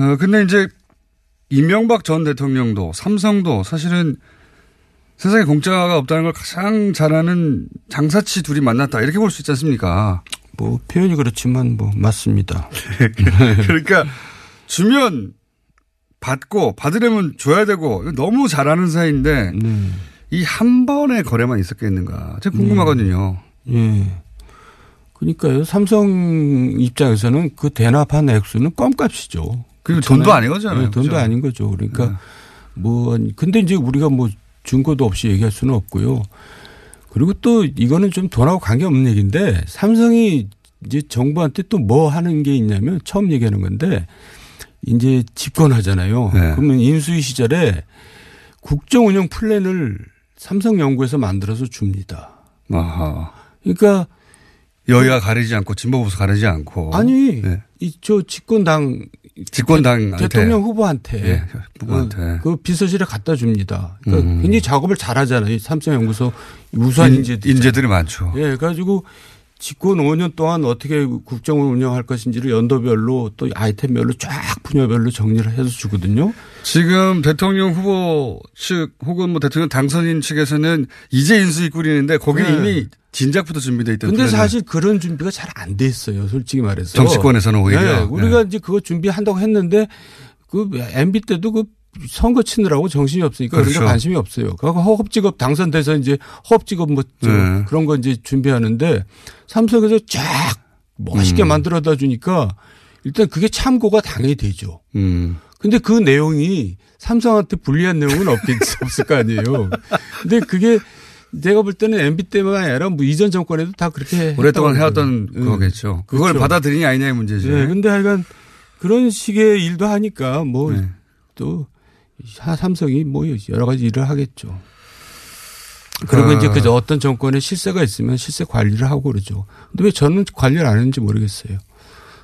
어, 근데 이제 이명박 전 대통령도 삼성도 사실은 세상에 공짜가 없다는 걸 가장 잘 아는 장사치 둘이 만났다. 이렇게 볼 수 있지 않습니까? 뭐 표현이 그렇지만 뭐 맞습니다. [laughs] 그러니까 [laughs] 주면 받고 받으려면 줘야 되고 너무 잘하는 사이인데 네. 이한 번의 거래만 있었겠는가? 제가 궁금하거든요. 예. 그러니까요. 삼성 입장에서는 그 대납한 액수는 껌값이죠. 그리고. 돈도 아닌 거잖아요. 예, 돈도 그죠? 아닌 거죠. 그러니까 네. 뭐 근데 이제 우리가 뭐 증거도 없이 얘기할 수는 없고요. 그리고 또 이거는 좀 돈하고 관계없는 얘기인데 삼성이 이제 정부한테 또 뭐 하는 게 있냐면 처음 얘기하는 건데 이제 집권하잖아요. 네. 그러면 인수위 시절에 국정 운영 플랜을 삼성 연구에서 만들어서 줍니다. 아하. 그러니까 여야 가리지 않고 진보 보수 가리지 않고 아니 네. 이저 집권당 집권당한테. 대통령 후보한테 예, 후보한테. 어, 그 비서실에 갖다 줍니다. 그러니까 음. 굉장히 작업을 잘하잖아요. 이 삼성연구소 우수한 인- 인재들 인재들이 많죠. 예, 그래가지고 집권 5년 동안 어떻게 국정을 운영할 것인지를 연도별로 또 아이템별로 쫙 분야별로 정리를 해서 주거든요. 지금 대통령 후보 측 혹은 뭐 대통령 당선인 측에서는 이제 인수위 꾸리는데 거기 네. 이미 진작부터 준비돼 있던. 근데 플랜을. 사실 그런 준비가 잘 안 돼 있어요. 솔직히 말해서. 정치권에서는 오히려. 네, 우리가 네. 이제 그거 준비한다고 했는데 그 MB 때도 그 선거 치느라고 정신이 없으니까 그렇죠. 관심이 없어요. 그 허업직업 당선돼서 이제 허업직업 뭐저 네. 그런 거 이제 준비하는데 삼성에서 쫙 멋있게 음. 만들어다 주니까 일단 그게 참고가 당연히 되죠. 음. 근데 그 내용이 삼성한테 불리한 내용은 없겠, [laughs] 없을 거 아니에요. 근데 그게 내가 볼 때는 MB 때만 아니라 뭐 이전 정권에도 다 그렇게 오랫동안 해왔던 그러거든요. 거겠죠. 그걸 그렇죠. 받아들이냐 아니냐의 문제죠. 네, 근데 하여간 그런 식의 일도 하니까 뭐 네. 또 삼성이 뭐 여러 가지 일을 하겠죠. 그리고 아. 이제 그 어떤 정권에 실세가 있으면 실세 관리를 하고 그러죠. 근데 왜 저는 관리를 안 했는지 모르겠어요.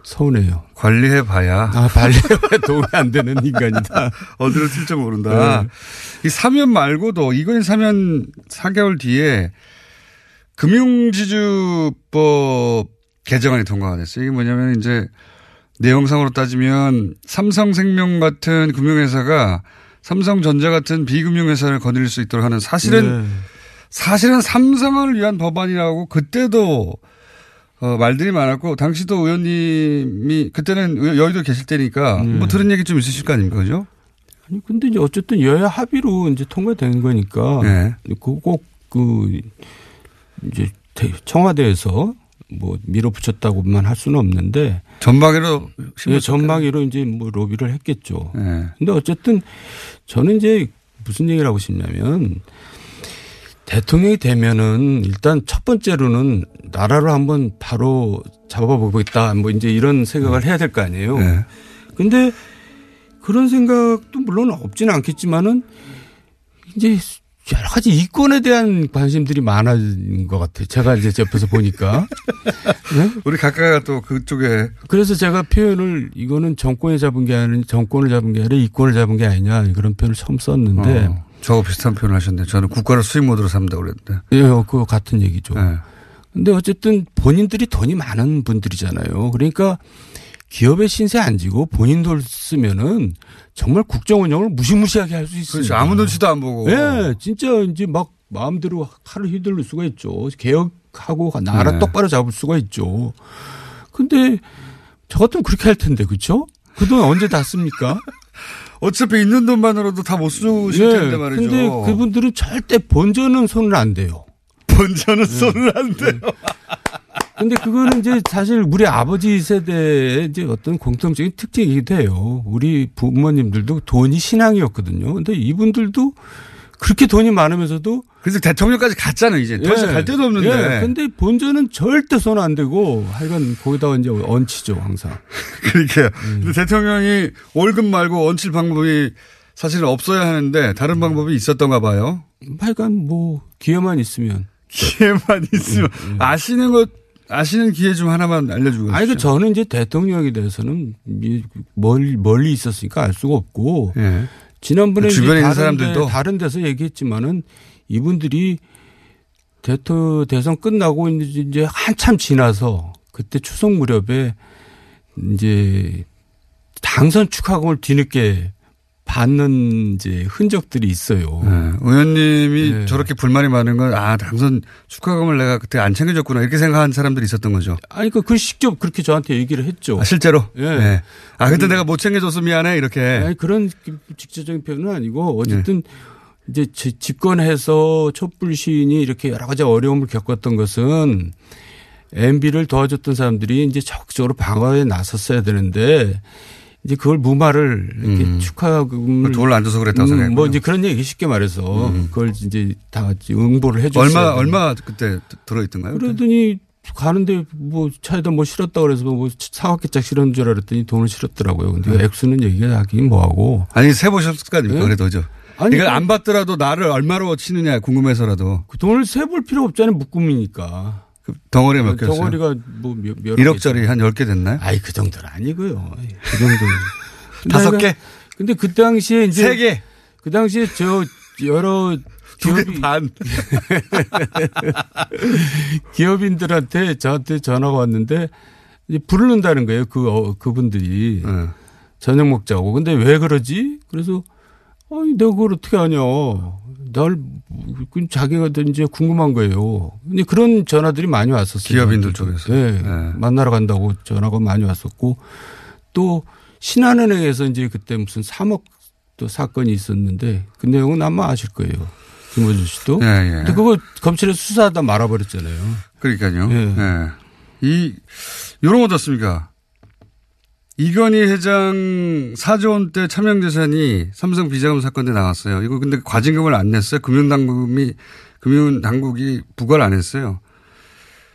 서운해요. 관리해 봐야. 아, 관리에 도움이 안 되는 인간이다. [laughs] 어디로 튈지 모른다. 네. 이 사면 말고도 이건 사면 4개월 뒤에 금융지주법 개정안이 통과가 됐어요. 이게 뭐냐면 이제 내용상으로 따지면 삼성생명 같은 금융회사가 삼성전자 같은 비금융 회사를 거느릴 수 있도록 하는 사실은 네. 사실은 삼성을 위한 법안이라고 그때도 어, 말들이 많았고 당시도 의원님이 그때는 의- 여의도 계실 때니까 네. 뭐 들은 얘기 좀 있으실 거 아닙니까, 그죠? 아니 근데 이제 어쨌든 여야 합의로 이제 통과된 거니까 네. 그꼭그 이제 대- 청와대에서 뭐 밀어붙였다고만 할 수는 없는데 전방위로 예, 전방위로 이제 뭐 로비를 했겠죠. 네. 근데 어쨌든 저는 이제 무슨 얘기를 하고 싶냐면 대통령이 되면은 일단 첫 번째로는 나라를 한번 바로 잡아보겠다 뭐 이제 이런 생각을 해야 될 거 아니에요. 네. 근데 그런 생각도 물론 없지는 않겠지만은 이제 여러 가지 이권에 대한 관심들이 많아진 것 같아요. 제가 이제 옆에서 보니까. [laughs] 네? 우리 각각가 또 그쪽에 그래서 제가 표현을 이거는 정권이 잡은 게 아니라 정권을 잡은 게 아니라 이권을 잡은 게 아니냐 그런 표현을 처음 썼는데 어, 저하고 비슷한 표현을 하셨네요. 저는 국가를 수익 모드로 삼다 그랬는데. 예, 그 같은 얘기죠. 네. 근데 어쨌든 본인들이 돈이 많은 분들이잖아요. 그러니까 기업의 신세 안 지고 본인 돈 쓰면은 정말 국정 운영을 무시무시하게 할 수 있어요. 그렇죠. 아무 눈치도 안 보고. 예, 진짜 이제 막 마음대로 칼을 휘둘릴 수가 있죠. 개혁하고 나라 네. 똑바로 잡을 수가 있죠. 근데 저 같으면 그렇게 할 텐데, 그렇죠? 그 돈 언제 다 씁니까? [laughs] 어차피 있는 돈만으로도 다 못 쓰실 예, 텐데 말이죠. 근데 그분들은 절대 본전은 손을 안 대요. 본전은 손을 안 대요. 근데 그거는 이제 사실 우리 아버지 세대의 이제 어떤 공통적인 특징이기도 해요. 우리 부모님들도 돈이 신앙이었거든요. 근데 이분들도 그렇게 돈이 많으면서도 그래서 대통령까지 갔잖아요, 이제. 더 이상 갈 데도 없는데. 예, 근데 본전은 절대 손안 대고 하여간 거기다가 이제 얹히죠, 항상. [laughs] 그러니까요. 근데 대통령이 월급 말고 얹힐 방법이 사실은 없어야 하는데 다른 방법이 있었던가 봐요. 하여간 뭐 기회만 있으면. 기회만 있으면 아시는 것 아시는 기회 좀 하나만 알려주고. 아니, 그 저는 이제 대통령에 대해서는 이 멀리, 멀리 있었으니까 알 수가 없고. 예. 지난번에 주변에 있는 다른, 사람들도 데, 다른 데서 얘기했지만은 이분들이 대토, 대선 끝나고 이제 한참 지나서 그때 추석 무렵에 이제 당선 축하금을 뒤늦게 받는 이제 흔적들이 있어요. 네. 의원님이 네. 저렇게 불만이 많은 건, 아, 당선 축하금을 내가 그때 안 챙겨줬구나. 이렇게 생각한 사람들이 있었던 거죠. 아니, 그, 그 직접 그렇게 저한테 얘기를 했죠. 아, 실제로? 예. 네. 아, 그때 내가 못 챙겨줘서 미안해. 이렇게. 아니, 그런 직접적인 표현은 아니고 어쨌든 이제 지- 집권해서 촛불 시인이 이렇게 여러 가지 어려움을 겪었던 것은 MB를 도와줬던 사람들이 이제 적극적으로 방어에 나섰어야 되는데 이제 그걸 무마를 이렇게 축하금을 돈을 안 줘서 그랬다고 음, 생각했군요. 뭐 이제 그런 얘기 쉽게 말해서 그걸 이제 다 응보를 해줬어요. 얼마, 얼마 그때 들어있던가요? 그러더니 가는데 뭐 차에다 뭐 실었다 그래서 뭐 사각기짝 실은 줄 알았더니 돈을 실었더라고요. 근데 그 액수는 얘기가 하긴 뭐하고. 아니, 세 보셨을 거 아닙니까? 예? 그래도, 죠 아니, 이걸 그- 안 받더라도 나를 얼마로 치느냐 궁금해서라도. 그 돈을 세 볼 필요 없잖아요. 묶음이니까. 그 덩어리에 몇 개였어요? 덩어리가 뭐 몇, 몇 1억짜리 한 10개 됐나요? 아이, 그 정도는 아니고요. 그 정도는. [laughs] 다섯 개? 근데 그 당시에 이제. 세 개? 그 당시에 저 여러 기업이 반. [laughs] 기업인들한테 저한테 전화가 왔는데 이제 부르는다는 거예요. 그 어, 그분들이 네. 저녁 먹자고. 근데 왜 그러지? 그래서 아니 내가 그걸 어떻게 아냐? 날그 자기가 이제 궁금한 거예요. 근데 그런 전화들이 많이 왔었어요. 기업인들. 쪽에서. 네. 네. 만나러 간다고 전화가 많이 왔었고 또 신한은행에서 이제 그때 무슨 3억 또 사건이 있었는데 그 내용은 아마 아실 거예요. 김호준 씨도. 예, 예. 근데 그거 검찰에서 수사하다 말아버렸잖아요. 그러니까요. 예. 예. 이, 요런 거 어떻습니까? 이건희 회장 4조 원대 차명재산이 삼성 비자금 사건 때 나왔어요. 이거 근데 과징금을 안 냈어요. 금융당국이, 금융당국이 부과를 안 했어요.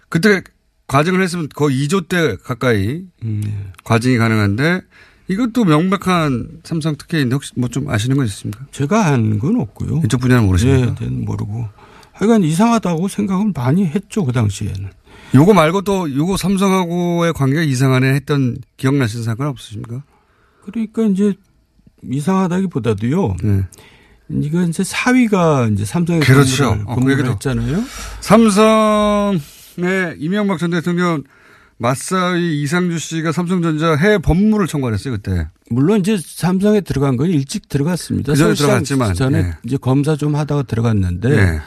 그때 과징을 했으면 거의 2조 대 가까이 음. 과징이 가능한데 이것도 명백한 삼성 특혜인데 혹시 뭐 좀 아시는 거 있습니까? 제가 한 건 없고요. 이쪽 분야는 모르십니까? 예, 는 모르고. 하여간 이상하다고 생각을 많이 했죠. 그 당시에는. 요거 말고 또 요거 삼성하고의 관계가 이상하네 했던 기억나시는 사건 없으십니까? 그러니까 이제 이상하다기보다도요. 네. 이건 이제 사위가 이제 삼성에 그렇죠. 어, 그 근무를 얘기도. 했잖아요. 삼성의 이명박 전 대통령 맞사위 이상주 씨가 삼성전자 해외 법무를 청구했어요 그때. 물론 이제 삼성에 들어간 건 일찍 들어갔습니다. 그 전에 서울시장 들어갔지만, 전에 네. 이제 검사 좀 하다가 들어갔는데 네.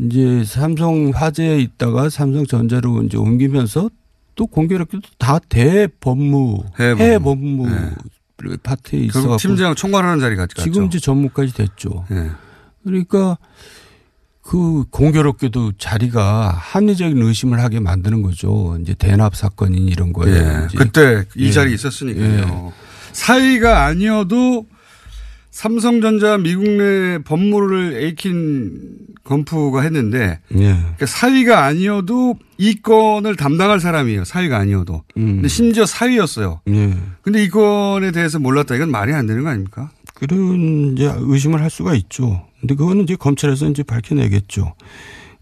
이제 삼성 화재에 있다가 삼성전자로 이제 옮기면서 또 공교롭게도 다 대법무 해외 해외 법무. 법무 파트에 있어갖고 팀장 총괄하는 자리까지 갔죠. 지금 이제 전무까지 됐죠. 네. 그러니까 그 공교롭게도 자리가 합리적인 의심을 하게 만드는 거죠. 이제 대납 사건인 이런 거에. 예. 그때 이 예. 자리에 있었으니까요. 예. 사이가 아니어도 삼성전자 미국 내 법무를 에이킨 건프가 했는데 예. 그러니까 사위가 아니어도 이 건을 담당할 사람이에요. 사위가 아니어도. 음. 근데 심지어 사위였어요. 예. 근데 이 건에 대해서 몰랐다. 이건 말이 안 되는 거 아닙니까? 그런 이제 의심을 할 수가 있죠. 근데 그거는 이제 검찰에서 이제 밝혀내겠죠.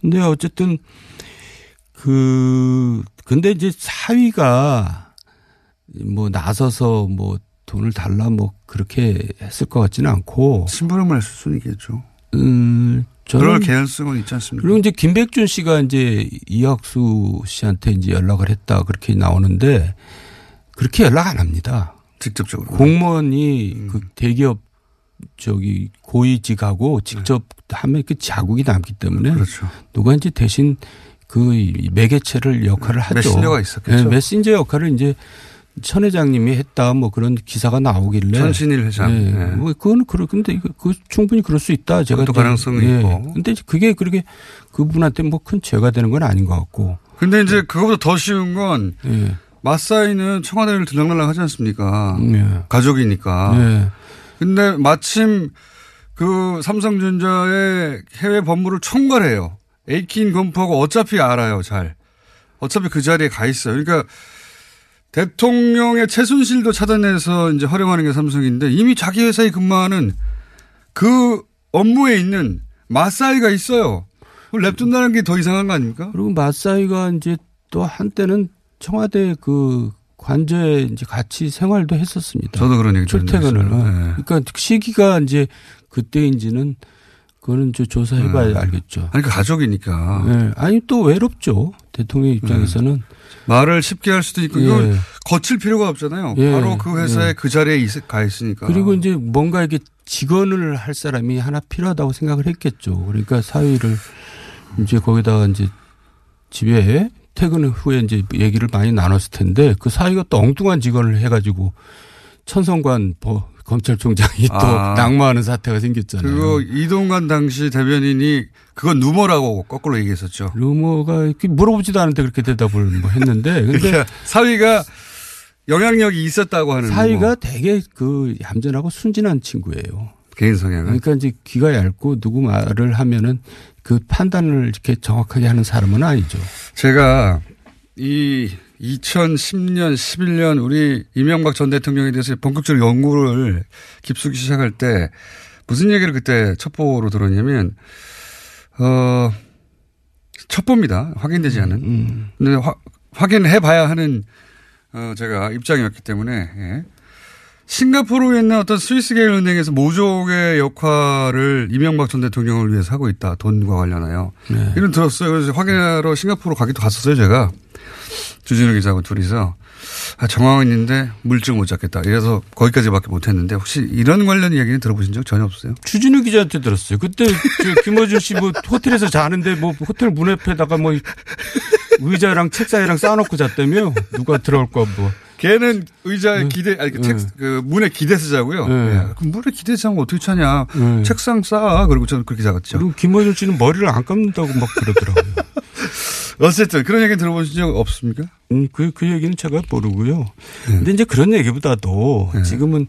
근데 어쨌든 그 근데 이제 사위가 뭐 나서서 뭐 돈을 달라 뭐 그렇게 했을 것 같지는 않고 심부름을 했을 수는 있겠죠. 음 저는 그럴 개연성은 있지 않습니까? 그리고 이제 김백준 씨가 이제 이학수 씨한테 이제 연락을 했다 그렇게 나오는데 그렇게 연락 안 합니다. 직접적으로. 공무원이 음. 그 대기업 저기 고위직하고 직접 하면 그 자국이 남기 때문에 그렇죠. 누가 이제 대신 그 매개체를 역할을 하죠. 메신저가 있었겠죠. 네, 메신저 역할을 이제 천 회장님이 했다 뭐 그런 기사가 나오길래 천신일 회장. 예. 네. 뭐 그거는 그럴 근데 이거 그 충분히 그럴 수 있다. 제가 이제- 가능성이 예. 있고. 근데 그게 그렇게 그분한테 뭐 큰 죄가 되는 건 아닌 것 같고. 근데 이제 그거보다 더 쉬운 건 예. 마사이는 청와대를 들락날락 하지 않습니까? 예. 가족이니까. 예. 근데 마침 그 삼성전자의 해외 법무를 총괄해요. 에이킨 검토하고 어차피 알아요, 잘. 어차피 그 자리에 가 있어요. 그러니까 대통령의 최순실도 차단해서 이제 활용하는 게 삼성인데 이미 자기 회사에 근무하는 그 업무에 있는 마사이가 있어요. 그걸 냅둔다는 게 더 이상한 거 아닙니까? 그리고 마사이가 이제 또 한때는 청와대 그 관저에 이제 같이 생활도 했었습니다. 저도 그런 얘기 출퇴근을. 네. 그러니까 시기가 이제 그때인지는 그거는 저 조사해봐야 네. 알겠죠. 아니, 그 가족이니까. 네. 아니 또 외롭죠. 대통령 입장에서는. 말을 쉽게 할 수도 있고 예. 이걸 거칠 필요가 없잖아요. 예. 바로 그 회사에 예. 그 자리에 있- 가 있으니까. 그리고 이제 뭔가 이렇게 직원을 할 사람이 하나 필요하다고 생각을 했겠죠. 그러니까 사위를 이제 거기다가 이제 집에 퇴근 후에 이제 얘기를 많이 나눴을 텐데 그 사위가 또 엉뚱한 직원을 해가지고 천성관 버- 검찰총장이 또 아. 낙마하는 사태가 생겼잖아요. 그거 이동관 당시 대변인이 그건 누머라고 거꾸로 얘기했었죠. 루머가 물어보지도 않은데 그렇게 대답을 뭐 했는데 [laughs] 근데 그러니까 사위가 영향력이 있었다고 하는 사위가 루머. 되게 그 얌전하고 순진한 친구예요. 개인 성향은. 그러니까 이제 귀가 얇고 누구 말을 하면은 그 판단을 이렇게 정확하게 하는 사람은 아니죠. 제가 이 2010년, 11년 우리 이명박 전 대통령에 대해서 본격적으로 연구를 깊숙이 시작할 때 무슨 얘기를 그때 첩보로 들었냐면 어 첩보입니다. 확인되지 않은. 근데 화- 확인해 봐야 하는 어 제가 입장이었기 때문에 예. 싱가포르에 있는 어떤 스위스 계열 은행에서 모종의 역할을 이명박 전 대통령을 위해서 하고 있다. 돈과 관련하여. 네. 이런 들었어요. 그래서 확인하러 싱가포르 가기도 갔었어요. 제가. 주진우 기자하고 둘이서. 아, 정황은 있는데 물증 못 잡겠다. 이래서 거기까지밖에 못 했는데 혹시 이런 관련 이야기는 들어보신 적 전혀 없어요? 주진우 기자한테 들었어요. 그때 저 김어준 씨 뭐 호텔에서 자는데 뭐 호텔 문 옆에다가 뭐 의자랑 책상이랑 쌓아놓고 잤다며 누가 들어올까 뭐. 걔는 의자에 기대, 아니, 그, 책, 그, 문에 기대서 자고요. 네. 예. 그럼 문에 기대서 자면 어떻게 차냐. 네. 책상 쌓아. 그리고 저는 그렇게 자갔죠. 그리고 김어준 씨는 머리를 안 감는다고 막 그러더라고요. 어쨌든 그런 얘기 들어보신 적 없습니까? 음, 그, 그 얘기는 제가 모르고요. 네. 근데 이제 그런 얘기보다도 지금은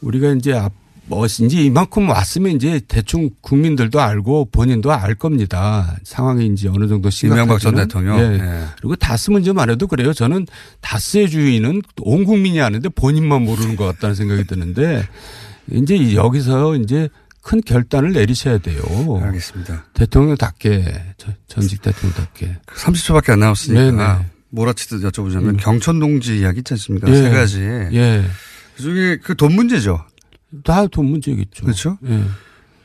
우리가 이제 앞, 뭐, 이제 이만큼 왔으면 이제 대충 국민들도 알고 본인도 알 겁니다. 상황이 이제 어느 정도 심각한지. 이명박 전 대통령? 예. 예. 그리고 다스 문제만 해도 그래요. 저는 다스의 주인은 온 국민이 아는데 본인만 모르는 것 같다는 생각이 드는데 이제 여기서 이제 큰 결단을 내리셔야 돼요. 알겠습니다. 대통령답게, 저- 전직 대통령답게. 30초밖에 안 남았으니까 네네. 몰아치듯 여쭤보자면 경천 동지 이야기 있지 않습니까? 예. 세 가지. 예. 그중에 그 돈 문제죠. 다 돈 문제겠죠. 그렇죠? 예.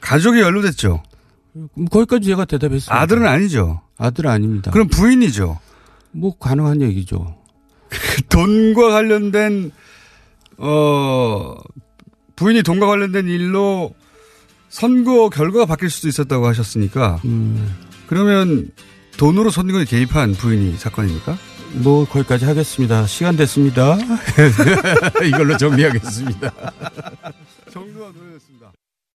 가족이 연루됐죠. 거기까지 제가 대답했습니다. 아들은 아니죠. 아들 아닙니다. 그럼 부인이죠. 뭐 가능한 얘기죠. 돈과 관련된 어 부인이 돈과 관련된 일로 선거 결과가 바뀔 수도 있었다고 하셨으니까 음. 그러면 돈으로 선거에 개입한 부인이 사건입니까? 뭐 거기까지 하겠습니다. 시간 됐습니다. [laughs] 이걸로 정리하겠습니다. [laughs] 정도가 노래됐습니다.